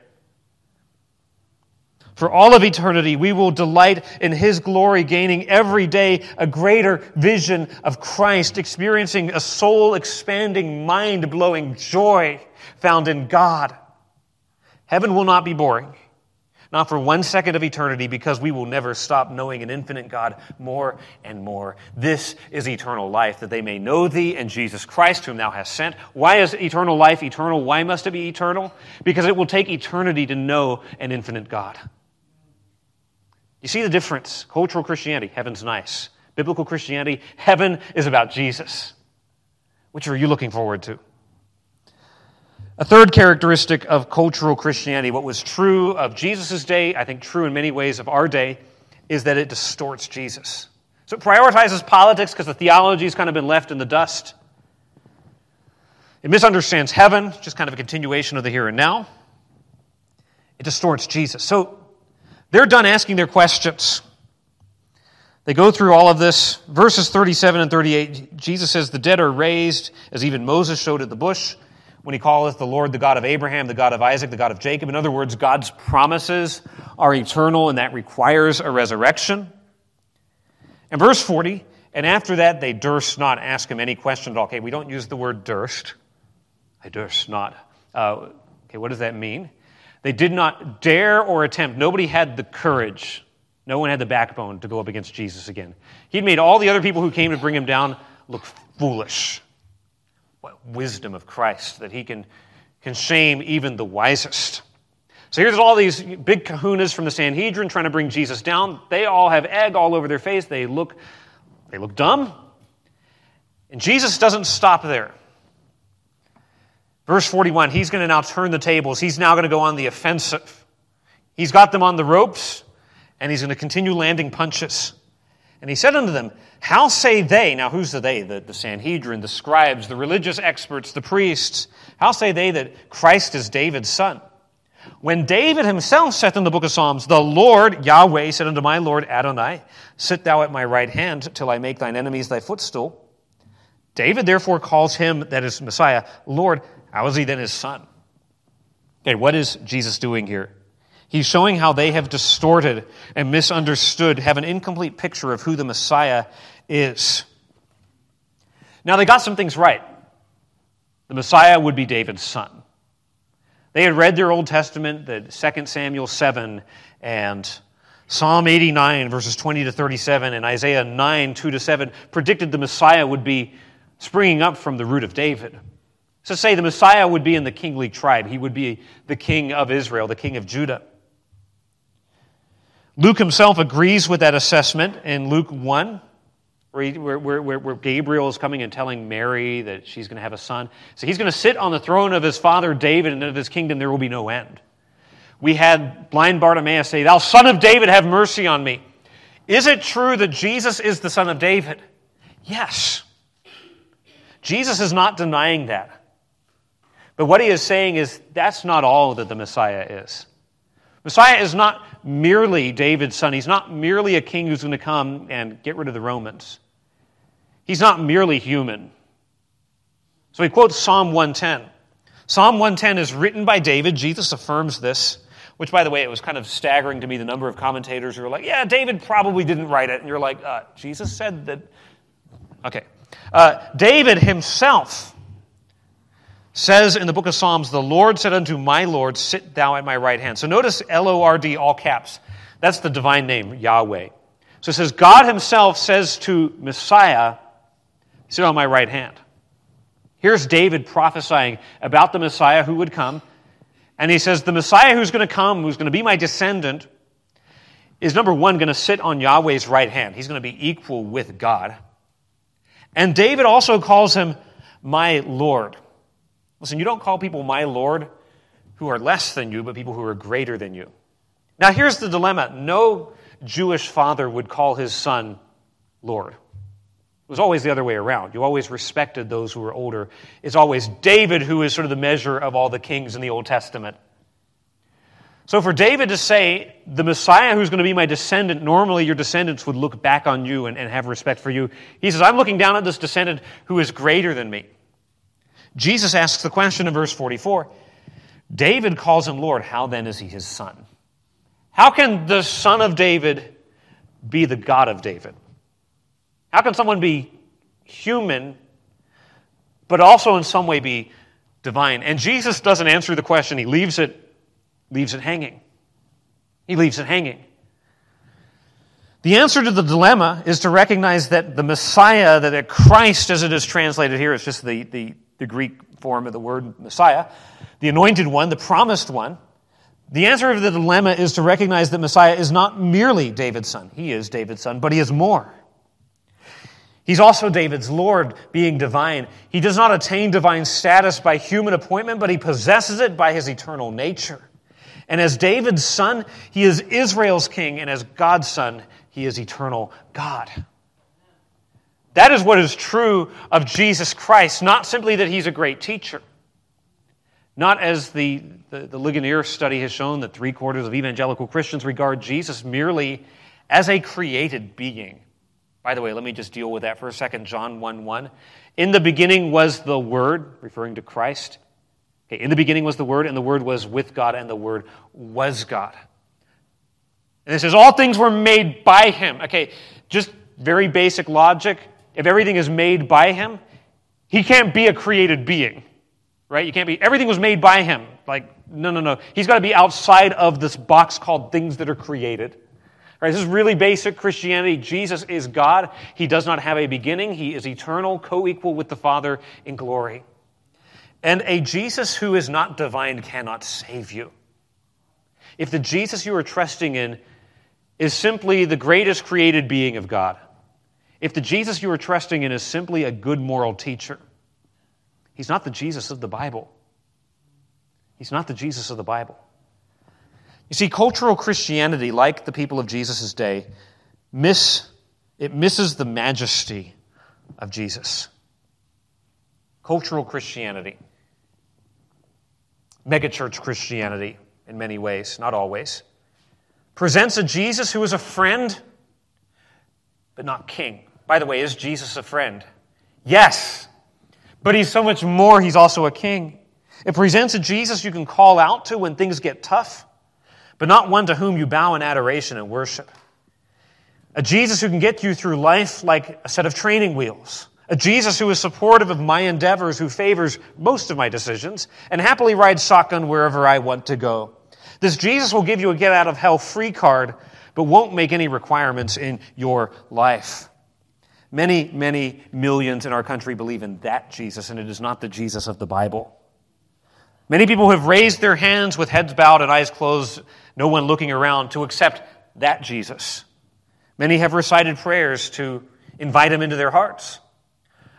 S1: For all of eternity, we will delight in His glory, gaining every day a greater vision of Christ, experiencing a soul expanding, mind blowing joy found in God. Heaven will not be boring not for one second of eternity, because we will never stop knowing an infinite God more and more. This is eternal life, that they may know thee and Jesus Christ, whom thou hast sent. Why is eternal life eternal? Why must it be eternal? Because it will take eternity to know an infinite God. You see the difference? Cultural Christianity, heaven's nice. Biblical Christianity, heaven is about Jesus. Which are you looking forward to? A third characteristic of cultural Christianity, what was true of Jesus' day, I think true in many ways of our day, is that it distorts Jesus. So it prioritizes politics because the theology has kind of been left in the dust. It misunderstands heaven, just kind of a continuation of the here and now. It distorts Jesus. So they're done asking their questions. They go through all of this. Verses 37 and 38, Jesus says, The dead are raised, as even Moses showed at the bush when he calleth the Lord the God of Abraham, the God of Isaac, the God of Jacob. In other words, God's promises are eternal, and that requires a resurrection. And verse 40, and after that they durst not ask him any question at all. Okay, we don't use the word durst. I durst not. Uh, okay, what does that mean? They did not dare or attempt. Nobody had the courage. No one had the backbone to go up against Jesus again. He'd made all the other people who came to bring him down look foolish wisdom of Christ, that he can, can shame even the wisest. So here's all these big kahunas from the Sanhedrin trying to bring Jesus down. They all have egg all over their face. They look, they look dumb. And Jesus doesn't stop there. Verse 41, he's going to now turn the tables. He's now going to go on the offensive. He's got them on the ropes, and he's going to continue landing punches. And he said unto them, How say they, now who's the they? The, the Sanhedrin, the scribes, the religious experts, the priests, how say they that Christ is David's son? When David himself saith in the book of Psalms, The Lord, Yahweh, said unto my Lord Adonai, Sit thou at my right hand till I make thine enemies thy footstool. David therefore calls him, that is Messiah, Lord. How is he then his son? Okay, what is Jesus doing here? He's showing how they have distorted and misunderstood, have an incomplete picture of who the Messiah is. Now, they got some things right. The Messiah would be David's son. They had read their Old Testament, the 2 Samuel 7 and Psalm 89, verses 20 to 37, and Isaiah 9, 2 to 7, predicted the Messiah would be springing up from the root of David. So, say the Messiah would be in the kingly tribe. He would be the king of Israel, the king of Judah. Luke himself agrees with that assessment in Luke 1, where, where, where, where, Gabriel is coming and telling Mary that she's going to have a son. So he's going to sit on the throne of his father David, and of his kingdom there will be no end. We had blind Bartimaeus say, Thou son of David, have mercy on me. Is it true that Jesus is the son of David? Yes. Jesus is not denying that. But what he is saying is that's not all that the Messiah is. Messiah is not merely David's son. He's not merely a king who's going to come and get rid of the Romans. He's not merely human. So he quotes Psalm 110. Psalm 110 is written by David. Jesus affirms this, which, by the way, it was kind of staggering to me the number of commentators who were like, yeah, David probably didn't write it. And you're like, uh, Jesus said that. Okay. Uh, David himself says in the book of Psalms, The Lord said unto my Lord, Sit thou at my right hand. So notice L O R D, all caps. That's the divine name, Yahweh. So it says, God himself says to Messiah, Sit on my right hand. Here's David prophesying about the Messiah who would come. And he says, The Messiah who's going to come, who's going to be my descendant, is number one, going to sit on Yahweh's right hand. He's going to be equal with God. And David also calls him my Lord. Listen, you don't call people my Lord who are less than you, but people who are greater than you. Now, here's the dilemma no Jewish father would call his son Lord. It was always the other way around. You always respected those who were older. It's always David who is sort of the measure of all the kings in the Old Testament. So, for David to say, the Messiah who's going to be my descendant, normally your descendants would look back on you and, and have respect for you. He says, I'm looking down at this descendant who is greater than me. Jesus asks the question in verse 44 David calls him Lord. How then is he his son? How can the son of David be the God of David? How can someone be human, but also in some way be divine? And Jesus doesn't answer the question, he leaves it, leaves it hanging. He leaves it hanging. The answer to the dilemma is to recognize that the Messiah, that Christ, as it is translated here, is just the, the, the Greek form of the word Messiah, the anointed one, the promised one. The answer to the dilemma is to recognize that Messiah is not merely David's son. He is David's son, but he is more. He's also David's Lord, being divine. He does not attain divine status by human appointment, but he possesses it by his eternal nature. And as David's son, he is Israel's king, and as God's son, he is eternal God. That is what is true of Jesus Christ, not simply that he's a great teacher. Not as the, the, the Ligonier study has shown that three quarters of evangelical Christians regard Jesus merely as a created being. By the way, let me just deal with that for a second. John 1 1. In the beginning was the Word, referring to Christ. Okay, in the beginning was the Word, and the Word was with God, and the Word was God. And it says, All things were made by Him. Okay, just very basic logic if everything is made by him, he can't be a created being, right? You can't be, everything was made by him. Like, no, no, no. He's got to be outside of this box called things that are created. Right, this is really basic Christianity. Jesus is God. He does not have a beginning. He is eternal, co equal with the Father in glory. And a Jesus who is not divine cannot save you. If the Jesus you are trusting in is simply the greatest created being of God, if the Jesus you are trusting in is simply a good moral teacher, he's not the Jesus of the Bible. He's not the Jesus of the Bible. You see, cultural Christianity, like the people of Jesus' day, miss, it misses the majesty of Jesus. Cultural Christianity, megachurch Christianity in many ways, not always, presents a Jesus who is a friend, but not king. By the way, is Jesus a friend? Yes, but he's so much more, he's also a king. It presents a Jesus you can call out to when things get tough but not one to whom you bow in adoration and worship. A Jesus who can get you through life like a set of training wheels. A Jesus who is supportive of my endeavors, who favors most of my decisions, and happily rides shotgun wherever I want to go. This Jesus will give you a get out of hell free card, but won't make any requirements in your life. Many, many millions in our country believe in that Jesus, and it is not the Jesus of the Bible. Many people have raised their hands with heads bowed and eyes closed no one looking around to accept that Jesus. Many have recited prayers to invite him into their hearts.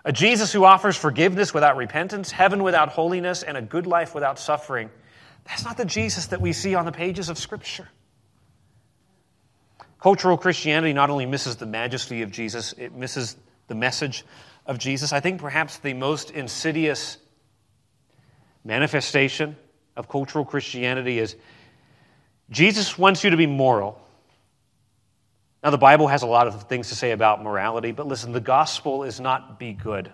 S1: A Jesus who offers forgiveness without repentance, heaven without holiness, and a good life without suffering. That's not the Jesus that we see on the pages of Scripture. Cultural Christianity not only misses the majesty of Jesus, it misses the message of Jesus. I think perhaps the most insidious manifestation of cultural Christianity is Jesus wants you to be moral. Now, the Bible has a lot of things to say about morality, but listen, the gospel is not be good.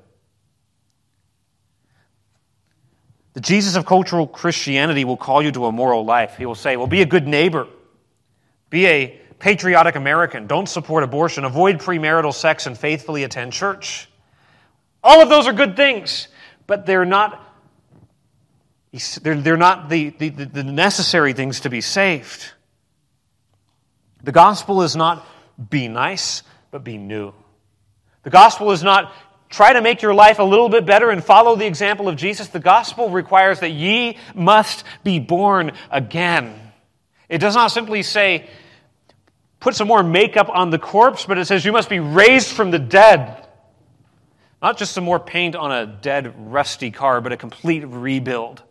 S1: The Jesus of cultural Christianity will call you to a moral life. He will say, well, be a good neighbor, be a patriotic American, don't support abortion, avoid premarital sex, and faithfully attend church. All of those are good things, but they're not they're, they're not the, the, the necessary things to be saved. The gospel is not be nice, but be new. The gospel is not try to make your life a little bit better and follow the example of Jesus. The gospel requires that ye must be born again. It does not simply say, put some more makeup on the corpse, but it says you must be raised from the dead. Not just some more paint on a dead, rusty car, but a complete rebuild.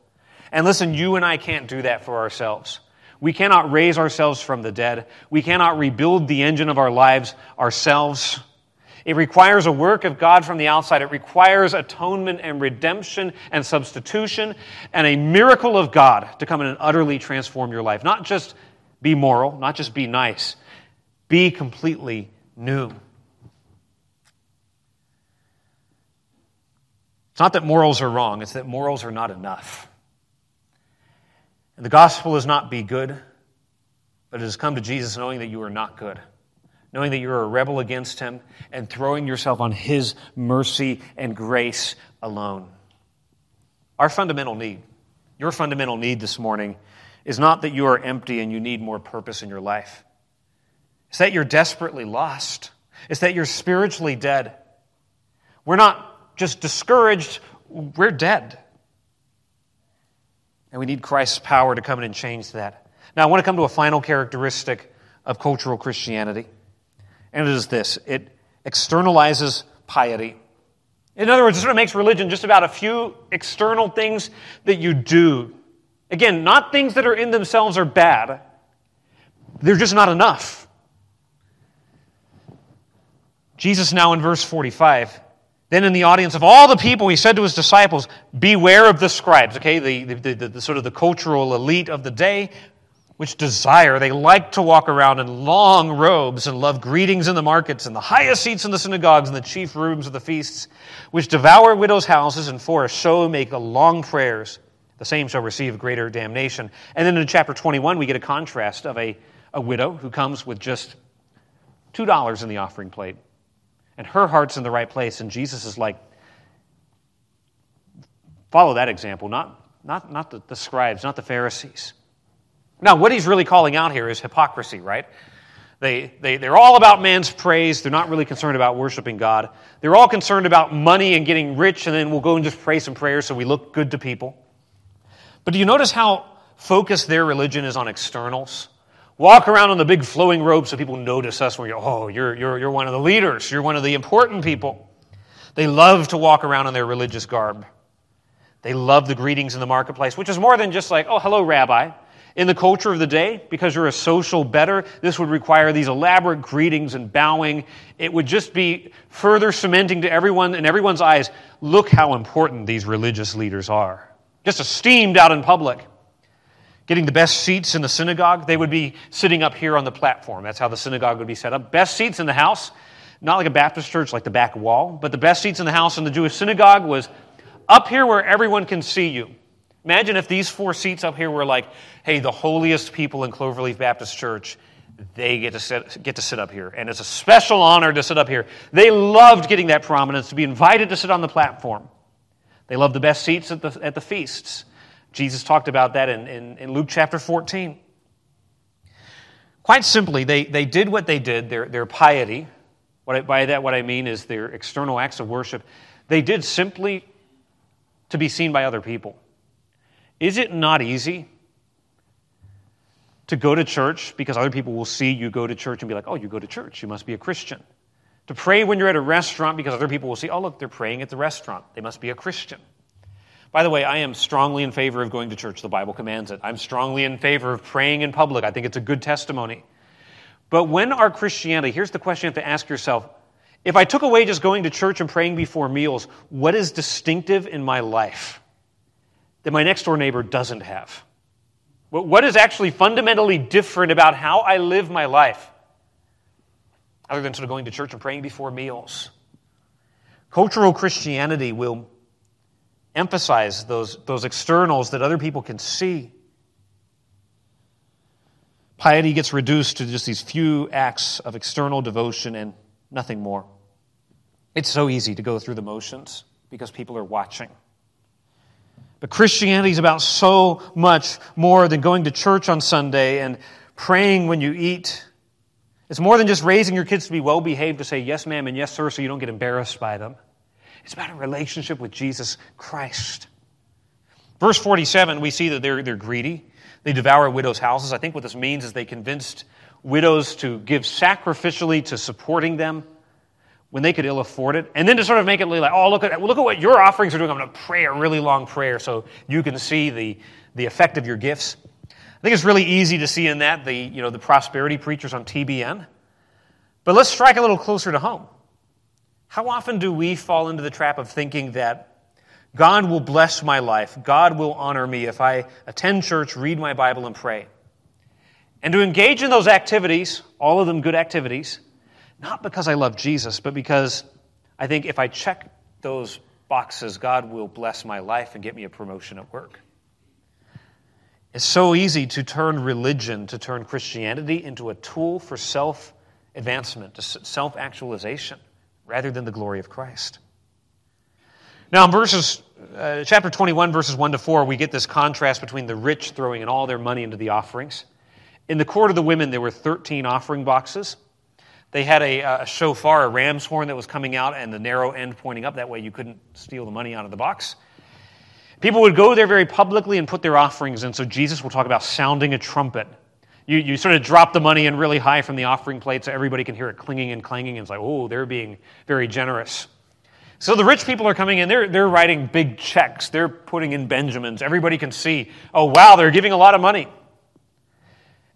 S1: And listen, you and I can't do that for ourselves. We cannot raise ourselves from the dead. We cannot rebuild the engine of our lives ourselves. It requires a work of God from the outside. It requires atonement and redemption and substitution and a miracle of God to come in and utterly transform your life. Not just be moral, not just be nice, be completely new. It's not that morals are wrong, it's that morals are not enough. And the gospel is not be good, but it has come to Jesus knowing that you are not good, knowing that you're a rebel against him, and throwing yourself on his mercy and grace alone. Our fundamental need, your fundamental need this morning, is not that you are empty and you need more purpose in your life. It's that you're desperately lost. It's that you're spiritually dead. We're not just discouraged, we're dead. And we need Christ's power to come in and change that. Now, I want to come to a final characteristic of cultural Christianity, and it is this it externalizes piety. In other words, it sort of makes religion just about a few external things that you do. Again, not things that are in themselves are bad, they're just not enough. Jesus, now in verse 45, then, in the audience of all the people, he said to his disciples, Beware of the scribes, okay, the, the, the, the, sort of the cultural elite of the day, which desire, they like to walk around in long robes and love greetings in the markets and the highest seats in the synagogues and the chief rooms of the feasts, which devour widows' houses and for a show make long prayers. The same shall receive greater damnation. And then in chapter 21, we get a contrast of a, a widow who comes with just $2 in the offering plate and her heart's in the right place. And Jesus is like, follow that example, not, not, not the, the scribes, not the Pharisees. Now, what he's really calling out here is hypocrisy, right? They, they, they're all about man's praise. They're not really concerned about worshiping God. They're all concerned about money and getting rich, and then we'll go and just pray some prayers so we look good to people. But do you notice how focused their religion is on externals? Walk around on the big flowing robe so people notice us you're, oh, you're, you're, you're one of the leaders. You're one of the important people. They love to walk around in their religious garb. They love the greetings in the marketplace, which is more than just like, oh, hello, rabbi. In the culture of the day, because you're a social better, this would require these elaborate greetings and bowing. It would just be further cementing to everyone in everyone's eyes look how important these religious leaders are. Just esteemed out in public. Getting the best seats in the synagogue, they would be sitting up here on the platform. That's how the synagogue would be set up. Best seats in the house, not like a Baptist church, like the back wall, but the best seats in the house in the Jewish synagogue was up here where everyone can see you. Imagine if these four seats up here were like, hey, the holiest people in Cloverleaf Baptist Church, they get to, sit, get to sit up here. And it's a special honor to sit up here. They loved getting that prominence, to be invited to sit on the platform. They loved the best seats at the, at the feasts. Jesus talked about that in, in, in Luke chapter 14. Quite simply, they, they did what they did, their, their piety. What I, by that, what I mean is their external acts of worship. They did simply to be seen by other people. Is it not easy to go to church because other people will see you go to church and be like, oh, you go to church, you must be a Christian? To pray when you're at a restaurant because other people will see, oh, look, they're praying at the restaurant, they must be a Christian. By the way, I am strongly in favor of going to church. The Bible commands it. I'm strongly in favor of praying in public. I think it's a good testimony. But when our Christianity, here's the question you have to ask yourself if I took away just going to church and praying before meals, what is distinctive in my life that my next door neighbor doesn't have? What is actually fundamentally different about how I live my life? Other than sort of going to church and praying before meals. Cultural Christianity will emphasize those, those externals that other people can see. Piety gets reduced to just these few acts of external devotion and nothing more. It's so easy to go through the motions because people are watching. But Christianity is about so much more than going to church on Sunday and praying when you eat. It's more than just raising your kids to be well behaved, to say yes, ma'am, and yes, sir, so you don't get embarrassed by them. It's about a relationship with Jesus Christ. Verse 47, we see that they're, they're greedy. They devour widows' houses. I think what this means is they convinced widows to give sacrificially to supporting them when they could ill afford it, and then to sort of make it like, oh, look at, look at what your offerings are doing. I'm going to pray a really long prayer so you can see the, the effect of your gifts. I think it's really easy to see in that the, you know, the prosperity preachers on TBN. But let's strike a little closer to home. How often do we fall into the trap of thinking that God will bless my life, God will honor me if I attend church, read my Bible, and pray? And to engage in those activities, all of them good activities, not because I love Jesus, but because I think if I check those boxes, God will bless my life and get me a promotion at work. It's so easy to turn religion, to turn Christianity into a tool for self advancement, to self actualization, rather than the glory of Christ. Now, in verses, uh, chapter 21, verses 1 to 4, we get this contrast between the rich throwing in all their money into the offerings. In the court of the women, there were 13 offering boxes. They had a, a, shofar, a ram's horn that was coming out, and the narrow end pointing up. That way, you couldn't steal the money out of the box. People would go there very publicly and put their offerings in. So, Jesus will talk about sounding a trumpet. You, you sort of drop the money in really high from the offering plate so everybody can hear it clinging and clanging. And it's like, oh, they're being very generous. So the rich people are coming in, they're, they're writing big checks, they're putting in Benjamins. Everybody can see, oh, wow, they're giving a lot of money.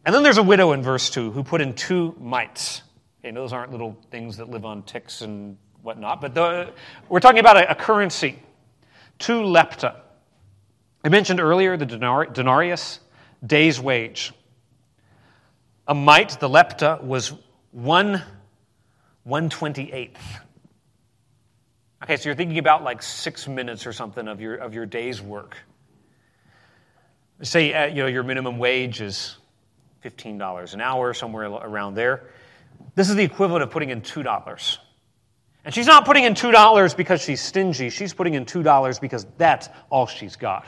S1: And then there's a widow in verse 2 who put in two mites. Okay, those aren't little things that live on ticks and whatnot, but the, we're talking about a, a, currency, two lepta. I mentioned earlier the denar- denarius, day's wage. A mite, the lepta, was one 128th. Okay, so you're thinking about like six minutes or something of your, of your day's work. Say uh, you know, your minimum wage is $15 an hour, somewhere around there. This is the equivalent of putting in $2. And she's not putting in $2 because she's stingy. She's putting in $2 because that's all she's got.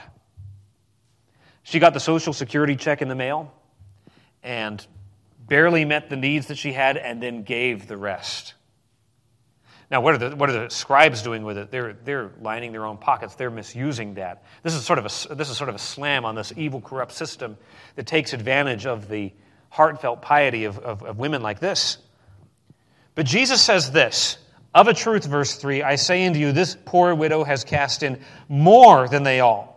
S1: She got the Social Security check in the mail and barely met the needs that she had and then gave the rest. Now, what are the, what are the scribes doing with it? They're, they're lining their own pockets. They're misusing that. This is, sort of a, this is sort of a slam on this evil, corrupt system that takes advantage of the heartfelt piety of, of, of women like this. But Jesus says this Of a truth, verse 3, I say unto you, this poor widow has cast in more than they all.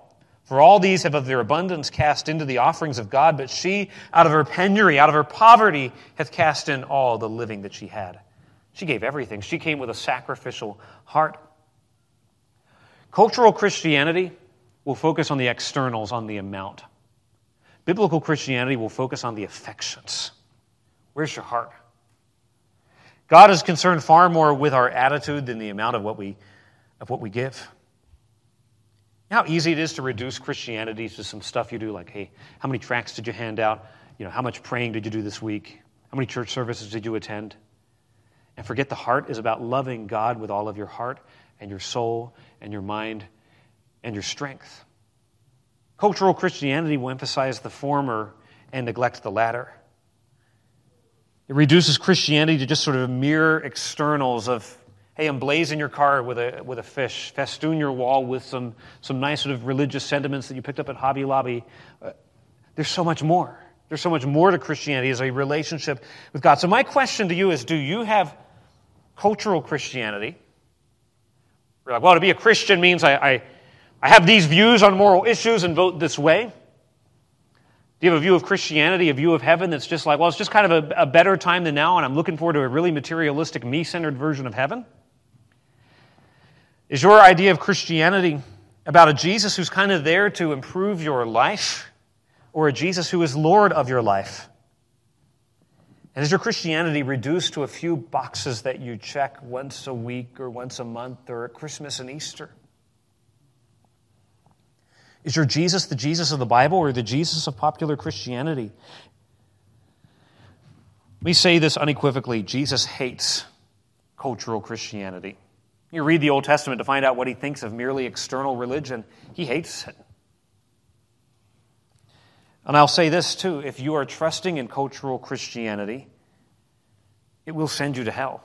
S1: For all these have of their abundance cast into the offerings of God, but she, out of her penury, out of her poverty, hath cast in all the living that she had. She gave everything. She came with a sacrificial heart. Cultural Christianity will focus on the externals, on the amount. Biblical Christianity will focus on the affections. Where's your heart? God is concerned far more with our attitude than the amount of what we, of what we give. How easy it is to reduce Christianity to some stuff you do, like, hey, how many tracts did you hand out? You know, how much praying did you do this week? How many church services did you attend? And forget the heart is about loving God with all of your heart and your soul and your mind and your strength. Cultural Christianity will emphasize the former and neglect the latter. It reduces Christianity to just sort of mere externals of, hey, emblazon your car with a, with a fish, festoon your wall with some, some nice sort of religious sentiments that you picked up at Hobby Lobby. Uh, there's so much more. There's so much more to Christianity as a relationship with God. So, my question to you is do you have cultural Christianity? You're like, well, to be a Christian means I, I, I have these views on moral issues and vote this way. Do you have a view of Christianity, a view of heaven that's just like, well, it's just kind of a, a better time than now, and I'm looking forward to a really materialistic, me centered version of heaven? Is your idea of Christianity about a Jesus who's kind of there to improve your life, or a Jesus who is Lord of your life? And is your Christianity reduced to a few boxes that you check once a week or once a month or at Christmas and Easter? Is your Jesus the Jesus of the Bible or the Jesus of popular Christianity? Let me say this unequivocally Jesus hates cultural Christianity. You read the Old Testament to find out what he thinks of merely external religion. He hates it. And I'll say this too if you are trusting in cultural Christianity, it will send you to hell.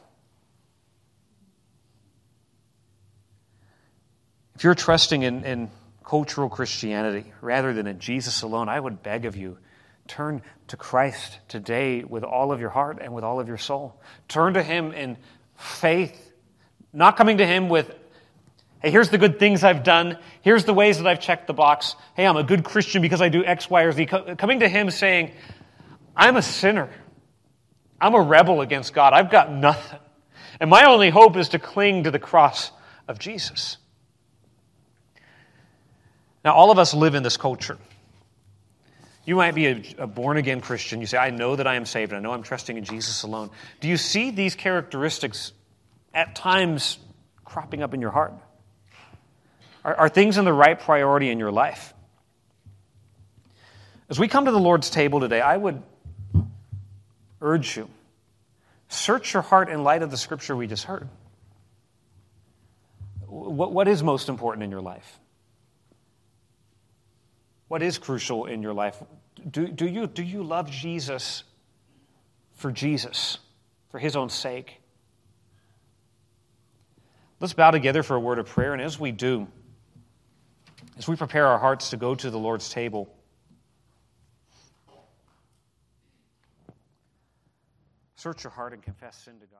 S1: If you're trusting in, in cultural Christianity rather than in Jesus alone, I would beg of you turn to Christ today with all of your heart and with all of your soul. Turn to Him in faith, not coming to Him with, hey, here's the good things I've done. Here's the ways that I've checked the box. Hey, I'm a good Christian because I do X, Y, or Z. Coming to Him saying, I'm a sinner. I'm a rebel against God. I've got nothing. And my only hope is to cling to the cross of Jesus. Now, all of us live in this culture. You might be a, a born again Christian. You say, I know that I am saved. I know I'm trusting in Jesus alone. Do you see these characteristics at times cropping up in your heart? Are, are things in the right priority in your life? As we come to the Lord's table today, I would urge you search your heart in light of the scripture we just heard. What, what is most important in your life? What is crucial in your life? Do, do, you, do you love Jesus for Jesus, for his own sake? Let's bow together for a word of prayer, and as we do, as we prepare our hearts to go to the Lord's table, search your heart and confess sin to God.